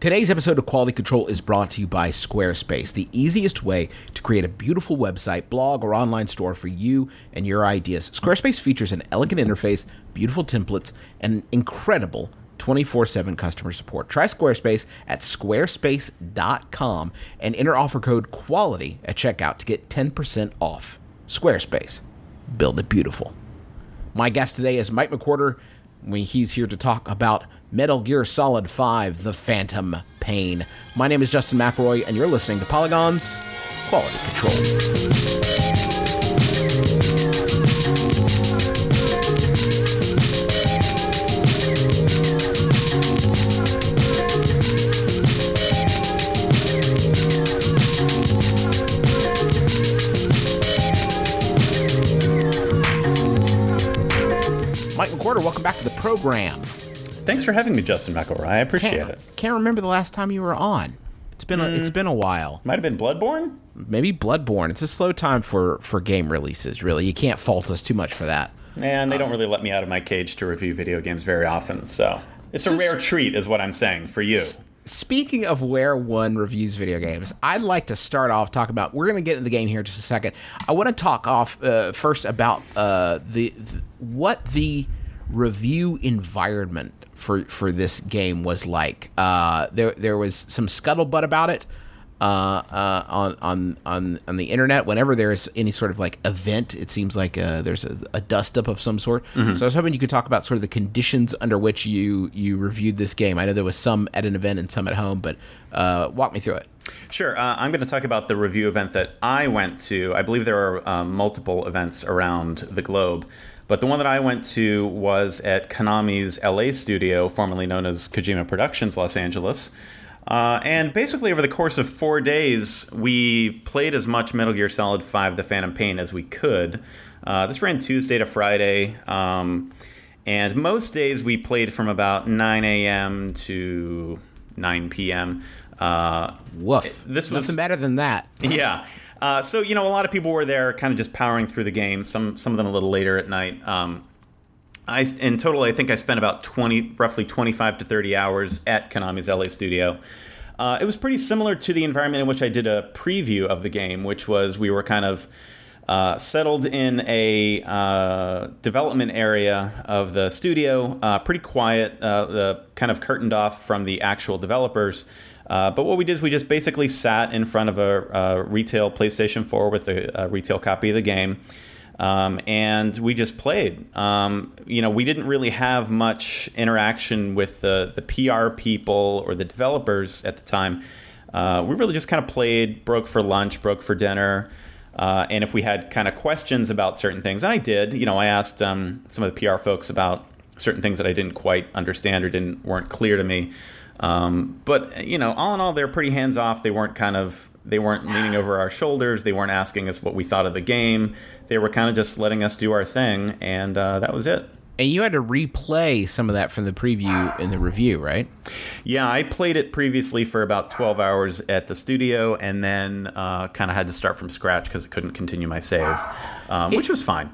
Today's episode of Quality Control is brought to you by Squarespace, the easiest way to create a beautiful website, blog, or online store for you and your ideas. Squarespace features an elegant interface, beautiful templates, and incredible 24 7 customer support. Try Squarespace at squarespace.com and enter offer code QUALITY at checkout to get 10% off. Squarespace. Build it beautiful. My guest today is Mike McWhertor. He's here to talk about Metal Gear Solid 5 The Phantom Pain. My name is Justin McElroy, and you're listening to Polygon's Quality Control. Mike McWhertor, welcome back to the program. Thanks for having me, Justin McElroy. I appreciate Can't, it. can't remember the last time you were on. It's been a, it's been a while. Might have been Bloodborne. Maybe Bloodborne. It's a slow time for for game releases. Really, you can't fault us too much for that. And they don't really let me out of my cage to review video games very often, so it's a rare treat, is what I'm saying for you. Speaking of where one reviews video games, I'd like to start off talking about. We're going to get into the game here in just a second. I want to talk off uh, first about uh, the, the what the review environment for for this game was like. Uh, there there was some scuttlebutt about it uh, uh, on on on on the internet. Whenever there's any sort of like event, it seems like uh, there's a, a dust up of some sort. So I was hoping you could talk about sort of the conditions under which you you reviewed this game. I know there was some at an event and some at home, but uh, walk me through it. Sure. Uh, I'm going to talk about the review event that I went to. I believe there are um, multiple events around the globe, but the one that I went to was at Konami's LA studio, formerly known as Kojima Productions Los Angeles. Uh, and basically, over the course of four days, we played as much Metal Gear Solid 5 The Phantom Pain as we could. Uh, this ran Tuesday to Friday. Um, and most days we played from about 9 a.m. to 9 p.m. Uh, Woof. this was- nothing better than that. yeah. Uh, so you know, a lot of people were there, kind of just powering through the game. Some some of them a little later at night. Um, I in total, I think I spent about twenty, roughly twenty five to thirty hours at Konami's LA studio. Uh, it was pretty similar to the environment in which I did a preview of the game, which was we were kind of uh, settled in a uh, development area of the studio, uh, pretty quiet, uh, the kind of curtained off from the actual developers. Uh, but what we did is we just basically sat in front of a, retail PlayStation 4 with a, a retail copy of the game. Um, and we just played. Um, you know, we didn't really have much interaction with the, the PR people or the developers at the time. Uh, we really just kind of played, broke for lunch, broke for dinner. Uh, and if we had kind of questions about certain things, and I did, you know, I asked um, some of the PR folks about certain things that I didn't quite understand or didn't weren't clear to me. Um, but you know, all in all, they're pretty hands off. They weren't kind of they weren't leaning over our shoulders. They weren't asking us what we thought of the game. They were kind of just letting us do our thing, and uh, that was it. And you had to replay some of that from the preview in the review, right? Yeah, I played it previously for about 12 hours at the studio, and then uh, kind of had to start from scratch because I couldn't continue my save, um, which was fine.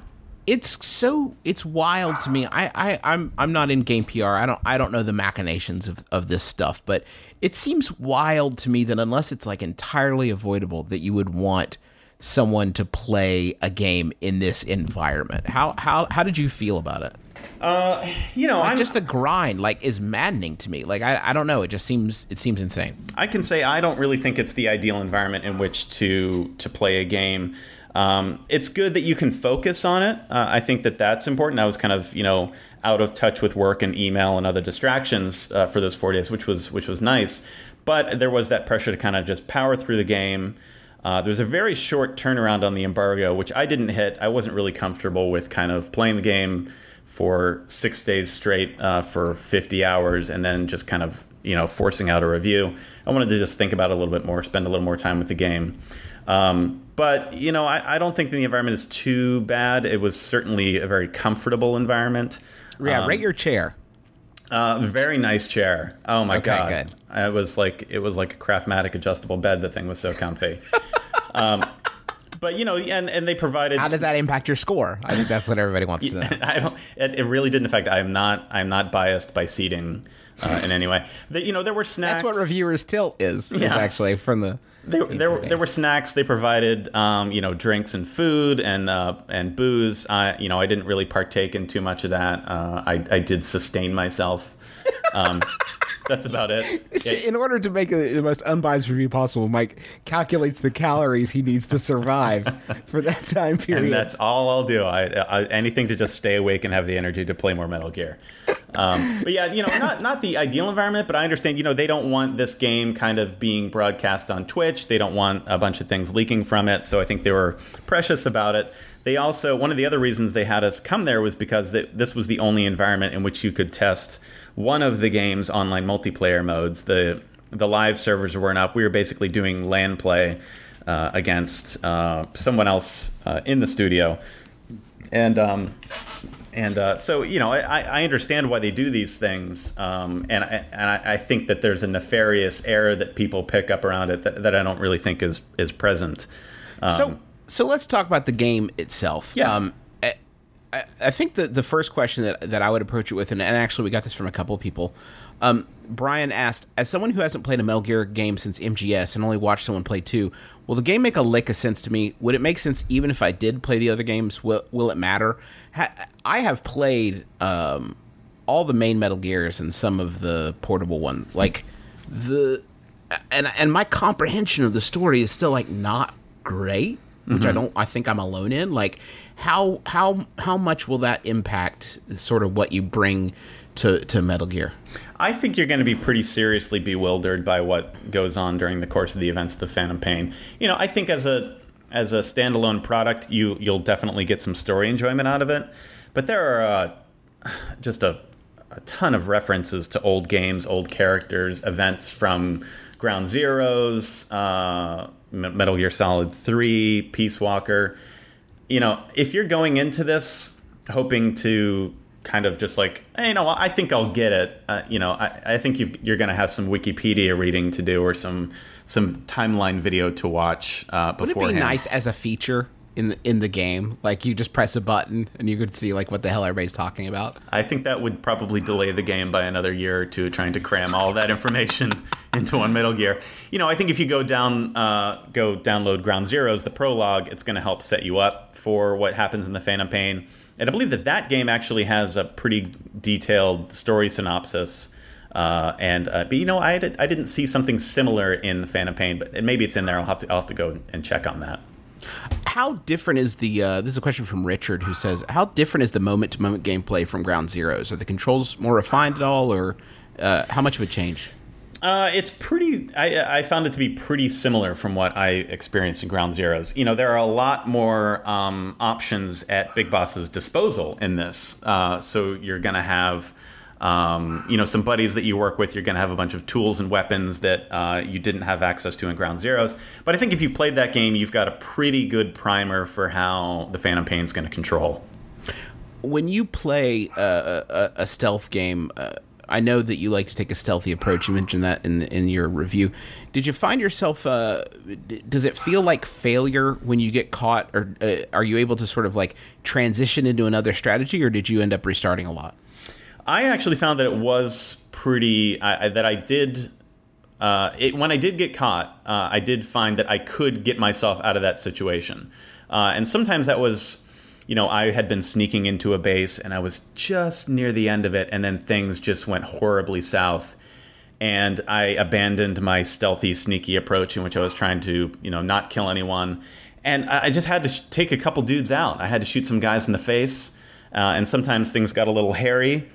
It's so it's wild to me. I, I I'm I'm not in game PR. I don't I don't know the machinations of, of this stuff, but it seems wild to me that unless it's like entirely avoidable that you would want someone to play a game in this environment. How how how did you feel about it? Uh, You know, Like I'm just the grind like is maddening to me. Like I, I don't know, it just seems it seems insane. I can say I don't really think it's the ideal environment in which to to play a game. Um, it's good that you can focus on it. Uh, I think that that's important. I was kind of you know out of touch with work and email and other distractions uh, for those four days, which was which was nice. But there was that pressure to kind of just power through the game. Uh, there was a very short turnaround on the embargo, which I didn't hit. I wasn't really comfortable with kind of playing the game for six days straight uh, for 50 hours and then just kind of you know forcing out a review. I wanted to just think about it a little bit more, spend a little more time with the game. Um, but you know, I, I don't think the environment is too bad. It was certainly a very comfortable environment. Yeah, Um, rate your chair. uh, very nice chair. Oh my Okay, god! good. I was like, it was like a Craftmatic adjustable bed. The thing was so comfy. um, but you know, and and they provided. How did that impact your score? I think that's what everybody wants to know. I don't. It, it really didn't affect. I'm not. I'm not biased by seating uh, in any way. The, you know, there were snacks. That's what reviewers tilt is. Is actually from the. There, there, were, there were snacks. They provided, um, you know, drinks and food and uh, and booze. I, you know, I didn't really partake in too much of that. Uh, I, I did sustain myself. Um, that's about it. Yeah, In order to make a, the most unbiased review possible, Mike calculates the calories he needs to survive for that time period. and that's all I'll do. I, I anything to just stay awake and have the energy to play more Metal Gear. Um, but yeah, you know, not not the ideal environment, but I understand. You know, they don't want this game kind of being broadcast on Twitch. They don't want a bunch of things leaking from it. So I think they were precious about it. They also one of the other reasons they had us come there was because that this was the only environment in which you could test one of the game's online multiplayer modes. The the live servers weren't up. We were basically doing LAN play uh, against uh, someone else uh, in the studio, and um, and uh, so you know I, I understand why they do these things, um, and I, and I, think that there's a nefarious air that people pick up around it that, that I don't really think is is present. Um, so so let's talk about the game itself. Yeah. Um, I, I- think the the first question that that I would approach it with, and, and actually we got this from a couple of people. Um, Brian asked, as someone who hasn't played a Metal Gear game since MGS and only watched someone play two, will the game make a lick of sense to me? Would it make sense even if I did play the other games? Will will it matter? Ha- I have played um, all the main Metal Gears and some of the portable one. Like the and and my comprehension of the story is still like not great, which I don't I think I'm alone in. Like how how how much will that impact sort of what you bring to to Metal Gear? I think you're going to be pretty seriously bewildered by what goes on during the course of the events of the Phantom Pain. You know, I think as a as a standalone product, you you'll definitely get some story enjoyment out of it. But there are uh, just a, a ton of references to old games, old characters, events from Ground Zeroes, uh, Metal Gear Solid Three, Peace Walker you know, if you're going into this hoping to kind of just like, hey, you know, I think I'll get it. Uh, you know, I, I think you've, you're going to have some Wikipedia reading to do or some some timeline video to watch uh, Would it beforehand. be nice as a feature in the, in the game? Like you just press a button and you could see like what the hell everybody's talking about. I think that would probably delay the game by another year or two, trying to cram all that information into one Metal Gear. You know, I think if you go down, uh, go download Ground Zeroes, the prologue, it's going to help set you up for what happens in the Phantom Pain. And I believe that that game actually has a pretty detailed story synopsis. Uh, and uh, but you know, I, did, I didn't see something similar in the Phantom Pain, but maybe it's in there. I'll have to I'll have to go and check on that. How different is the? Uh, this is a question from Richard who says, "How different is the moment to moment gameplay from Ground Zeroes? Are the controls more refined at all, or uh, how much of a change?" Uh, it's pretty. I, I found it to be pretty similar from what I experienced in Ground Zeroes. You know, there are a lot more um, options at Big Boss's disposal in this. Uh, so you're going to have, um, you know, some buddies that you work with. You're going to have a bunch of tools and weapons that uh, you didn't have access to in Ground Zeroes. But I think if you played that game, you've got a pretty good primer for how the Phantom Pain is going to control. when you play a, a stealth game, uh, I know that you like to take a stealthy approach. You mentioned that in in your review. Did you find yourself? Uh, d- does it feel like failure when you get caught, or uh, are you able to sort of like transition into another strategy, or did you end up restarting a lot? I actually found that it was pretty. I, that I did. Uh, it, when I did get caught, uh, I did find that I could get myself out of that situation, uh, and sometimes that was, you know, I had been sneaking into a base and I was just near the end of it, and then things just went horribly south, and I abandoned my stealthy, sneaky approach in which I was trying to, you know, not kill anyone, and I I just had to sh- take a couple dudes out. I had to shoot some guys in the face, uh, and sometimes things got a little hairy.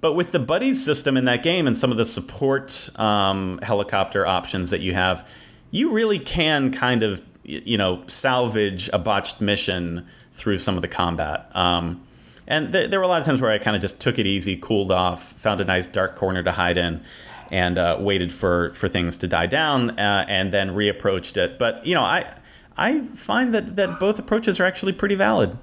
But with the buddies system in that game and some of the support um, helicopter options that you have, you really can kind of you know salvage a botched mission through some of the combat. Um, and th- there were a lot of times where I kind of just took it easy, cooled off, found a nice dark corner to hide in, and uh, waited for for things to die down, uh, and then reapproached it. But you know, I I find that that both approaches are actually pretty valid.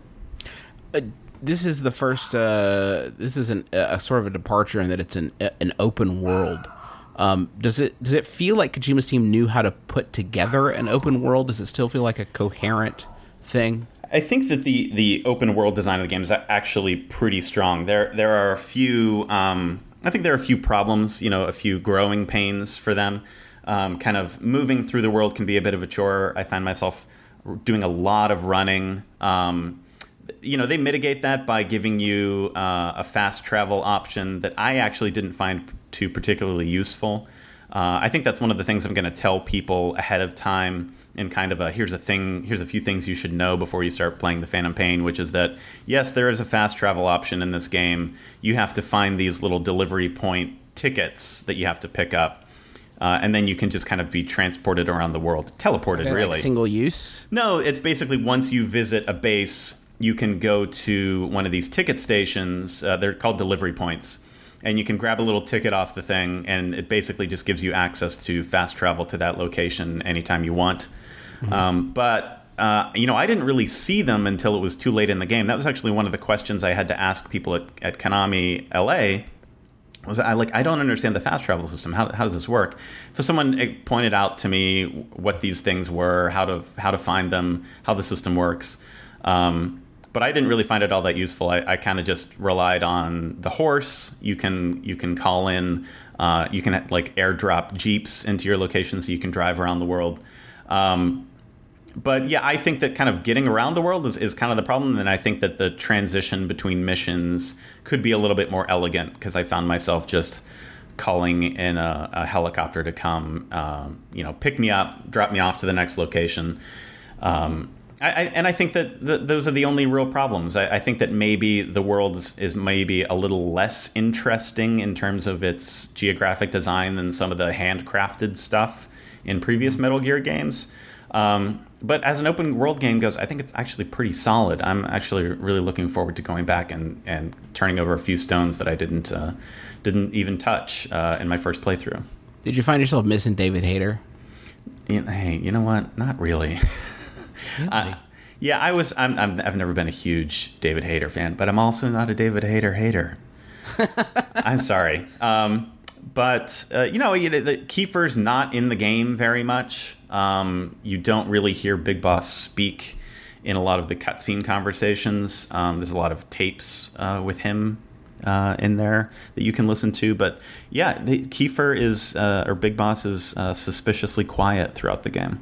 Uh, this is the first. Uh, this is an, a sort of a departure in that it's an an open world. Um, does it does it feel like Kojima's team knew how to put together an open world? Does it still feel like a coherent thing? I think that the the open world design of the game is actually pretty strong. There there are a few. Um, I think there are a few problems. You know, a few growing pains for them. Um, kind of moving through the world can be a bit of a chore. I find myself doing a lot of running. Um, you know, they mitigate that by giving you uh, a fast travel option that I actually didn't find too particularly useful. Uh, I think that's one of the things I'm going to tell people ahead of time in kind of a here's a thing, here's a few things you should know before you start playing the Phantom Pain, which is that yes, there is a fast travel option in this game. You have to find these little delivery point tickets that you have to pick up. Uh, and then you can just kind of be transported around the world, teleported, really. Like single use. No, it's basically once you visit a base, you can go to one of these ticket stations. Uh, they're called delivery points. And you can grab a little ticket off the thing, and it basically just gives you access to fast travel to that location anytime you want. Um, but, uh, you know, I didn't really see them until it was too late in the game. That was actually one of the questions I had to ask people at, at Konami LA was I like I don't understand the fast travel system. How, how does this work? So someone eh, pointed out to me what these things were, how to how to find them, how the system works. Um, but I didn't really find it all that useful. I, I kind of just relied on the horse. You can you can call in, uh, you can like airdrop jeeps into your location so you can drive around the world. Um, but yeah, I think that kind of getting around the world is, is kind of the problem. And I think that the transition between missions could be a little bit more elegant because I found myself just calling in a, a helicopter to come, um, you know, pick me up, drop me off to the next location. Um, I, I, and I think that th- those are the only real problems. I, I think that maybe the world is, is maybe a little less interesting in terms of its geographic design than some of the handcrafted stuff in previous Metal Gear games. Um, but as an open world game goes, I think it's actually pretty solid. I'm actually really looking forward to going back and, and turning over a few stones that I didn't uh, didn't even touch uh, in my first playthrough. Did you find yourself missing David Hayter? Hey, you know what? Not really. Uh, yeah, I was. I'm, I'm. I've never been a huge David Hayter fan, but I'm also not a David Hayter hater. I'm sorry. Um, but uh, you know, you know, the, Kiefer's not in the game very much. Um, you don't really hear Big Boss speak in a lot of the cutscene conversations. Um, there's a lot of tapes uh, with him uh, in there that you can listen to. But yeah, the, Kiefer is uh, or Big Boss is uh, suspiciously quiet throughout the game.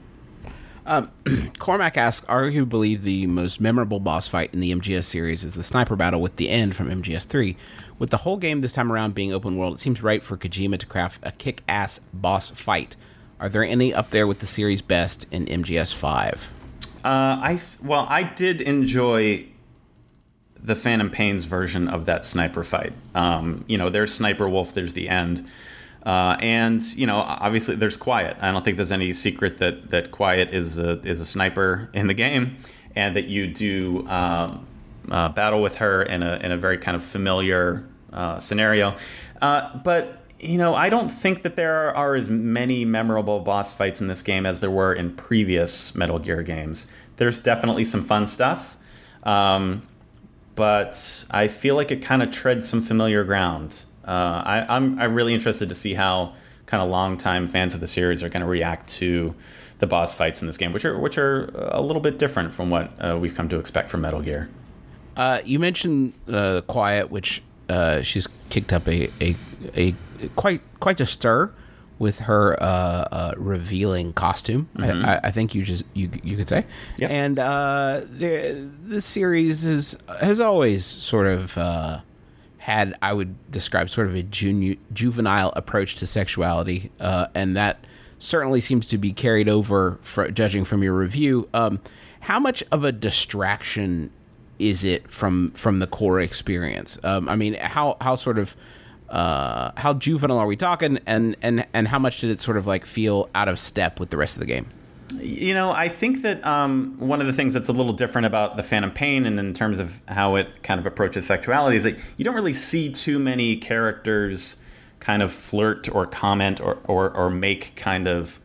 Cormac asks, arguably the most memorable boss fight in the MGS series is the sniper battle with the end from MGS3. With the whole game this time around being open world, it seems right for Kojima to craft a kick ass boss fight. Are there any up there with the series best in MGS5? Uh, I th- well, I did enjoy the Phantom Pains version of that sniper fight. Um, you know, there's Sniper Wolf, there's the end, uh, and you know, obviously there's Quiet. I don't think there's any secret that that Quiet is a is a sniper in the game, and that you do um, uh, battle with her in a in a very kind of familiar uh, scenario. Uh, but you know, I don't think that there are as many memorable boss fights in this game as there were in previous Metal Gear games. There's definitely some fun stuff, um, but I feel like it kind of treads some familiar ground. Uh, I, I'm I'm really interested to see how kind of longtime fans of the series are going to react to the boss fights in this game, which are which are a little bit different from what uh, we've come to expect from Metal Gear. Uh, you mentioned uh, Quiet, which uh, she's kicked up a, a, a quite quite a stir with her uh, uh, revealing costume. I, I, I think you just you you could say. Yep. And uh, the the series is has always sort of uh, had I would describe sort of a junu- juvenile approach to sexuality, uh, and that certainly seems to be carried over, for, judging from your review. Um, how much of a distraction is it from from the core experience? Um, I mean, how how sort of uh, how juvenile are we talking, and and and how much did it sort of like feel out of step with the rest of the game? You know, I think that um, one of the things that's a little different about the Phantom Pain, and in terms of how it kind of approaches sexuality, is that you don't really see too many characters kind of flirt or comment or, or, or make kind of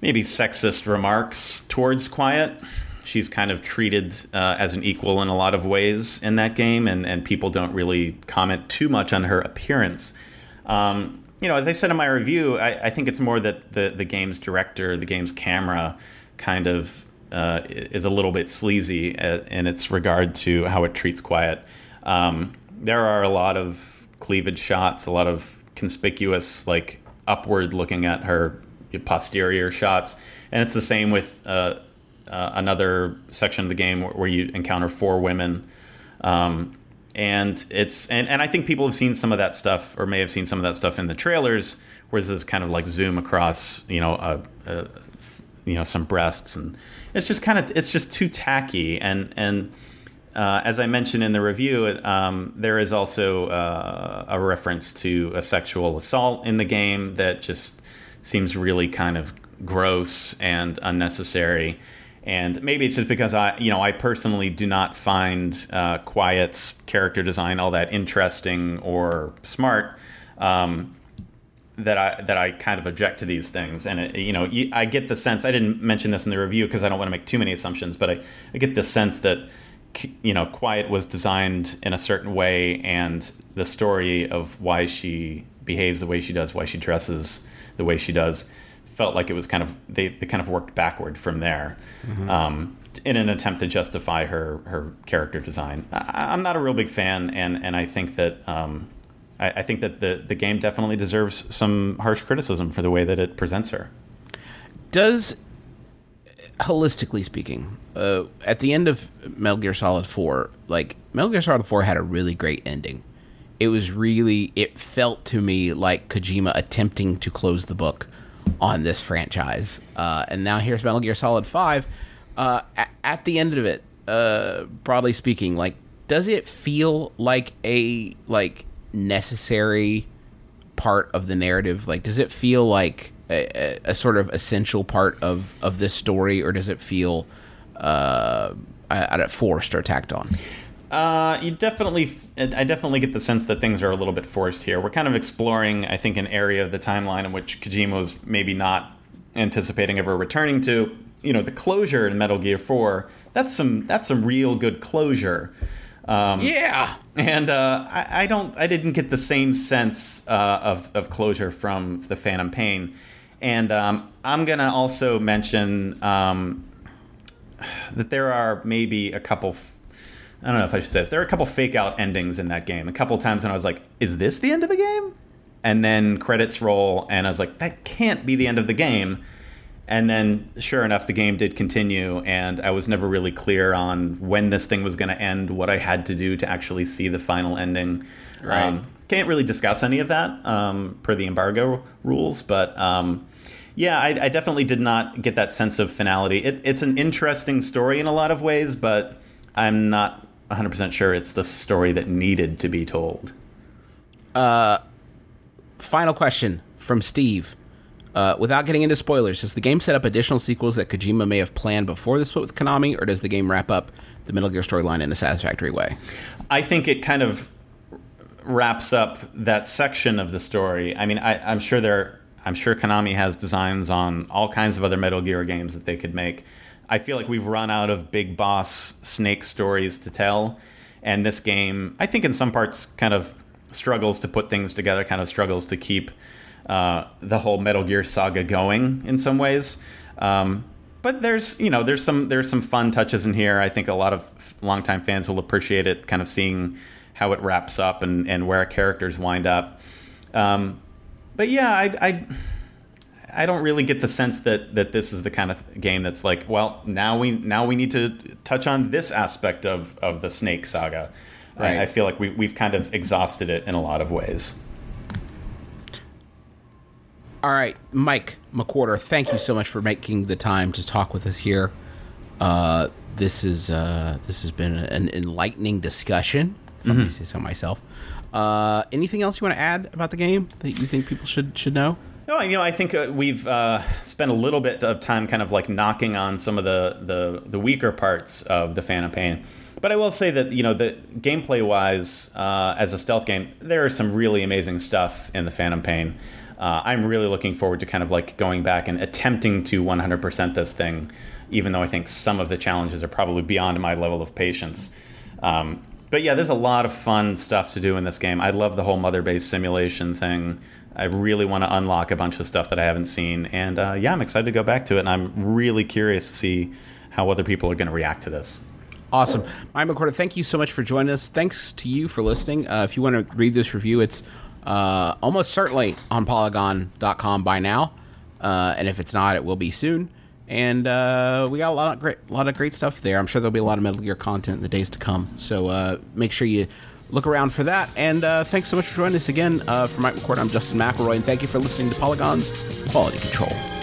maybe sexist remarks towards Quiet. She's kind of treated uh, as an equal in a lot of ways in that game, and, and people don't really comment too much on her appearance. Um, you know, as I said in my review, I, I think it's more that the, the game's director, the game's camera, kind of uh, is a little bit sleazy uh, in its regard to how it treats Quiet. Um, there are a lot of cleavage shots, a lot of conspicuous, like upward looking at her posterior shots, and it's the same with uh, uh, another section of the game where, where you encounter four women. Um, and it's and, and I think people have seen some of that stuff or may have seen some of that stuff in the trailers where there's this kind of like zoom across you know a, a you know some breasts and it's just kind of it's just too tacky and and uh, as I mentioned in the review, um, there is also uh, a reference to a sexual assault in the game that just seems really kind of gross and unnecessary. And maybe it's just because I, you know, I personally do not find uh, Quiet's character design all that interesting or smart. Um, that I that I kind of object to these things, and it, you know, I get the sense I didn't mention this in the review because I don't want to make too many assumptions, but I, I get the sense that you know, Quiet was designed in a certain way, and the story of why she behaves the way she does, why she dresses the way she does, felt like it was kind of they, they kind of worked backward from there. Mm-hmm. Um, in an attempt to justify her her character design, I, am not a real big fan, and and I think that um, I, I, think that the the game definitely deserves some harsh criticism for the way that it presents her. Does holistically speaking, uh, at the end of Metal Gear Solid Four, like Metal Gear Solid Four had a really great ending. It was really it felt to me like Kojima attempting to close the book on this franchise, uh, and now here's Metal Gear Solid Five. Uh, at, at the end of it, uh, broadly speaking, like does it feel like a like necessary part of the narrative? Like, does it feel like a, a sort of essential part of of this story, or does it feel uh, forced or tacked on? Uh, you definitely, I definitely get the sense that things are a little bit forced here. We're kind of exploring, I think, an area of the timeline in which Kojima was maybe not anticipating ever returning to. You know, the closure in Metal Gear Four. That's some. That's some real good closure. Um, yeah, and uh, I, I, don't. I didn't get the same sense uh, of of closure from the Phantom Pain, and um, I'm gonna also mention um, that there are maybe a couple. F- I don't know if I should say this. There are a couple fake out endings in that game. A couple times when I was like, "Is this the end of the game?" And then credits roll, and I was like, "That can't be the end of the game." And then, sure enough, the game did continue, and I was never really clear on when this thing was going to end, what I had to do to actually see the final ending. Right. Um, can't really discuss any of that um, per the embargo rules, but um, yeah, I, I, definitely did not get that sense of finality. It, it's an interesting story in a lot of ways, but I'm not 100% sure it's the story that needed to be told. Uh, final question from Steve. Uh, without getting into spoilers, does the game set up additional sequels that Kojima may have planned before the split with Konami, or does the game wrap up the Metal Gear storyline in a satisfactory way? I think it kind of wraps up that section of the story. I mean, I, am sure there, I'm sure Konami has designs on all kinds of other Metal Gear games that they could make. I feel like we've run out of big boss snake stories to tell, and this game, I think, in some parts, kind of struggles to put things together, kind of struggles to keep uh, the whole Metal Gear saga going in some ways. Um, but there's you know there's some there's some fun touches in here. I think a lot of longtime fans will appreciate it, kind of seeing how it wraps up and, and where characters wind up. Um, but yeah, I, I I don't really get the sense that that this is the kind of game that's like, well, now we now we need to touch on this aspect of of the Snake saga. Right. I, I feel like we we've kind of exhausted it in a lot of ways. All right, Mike McWhertor, thank you so much for making the time to talk with us here. Uh, this is uh, this has been an enlightening discussion. If mm-hmm. I say so myself. Uh, anything else you want to add about the game that you think people should should know? No, you know, I think uh, we've uh, spent a little bit of time kind of like knocking on some of the, the, the weaker parts of the Phantom Pain. But I will say that you know the gameplay wise, uh, as a stealth game, there is some really amazing stuff in the Phantom Pain uh, I'm really looking forward to kind of like going back and attempting to 100% this thing, even though I think some of the challenges are probably beyond my level of patience. Um, but yeah, there's a lot of fun stuff to do in this game. I love the whole mother base simulation thing. I really want to unlock a bunch of stuff that I haven't seen, and uh, yeah, I'm excited to go back to it, and I'm really curious to see how other people are going to react to this. Awesome. Mike McWhertor, thank you so much for joining us. Thanks to you for listening. Uh, if you want to read this review, it's uh, almost certainly on polygon.com by now. Uh, and if it's not, it will be soon. And uh, we got a lot of great, a lot of great stuff there. I'm sure there'll be a lot of Metal Gear content in the days to come. So uh, make sure you look around for that. And uh, thanks so much for joining us again. for Mike McWhertor, I'm Justin McElroy, and thank you for listening to Polygon's Quality Control.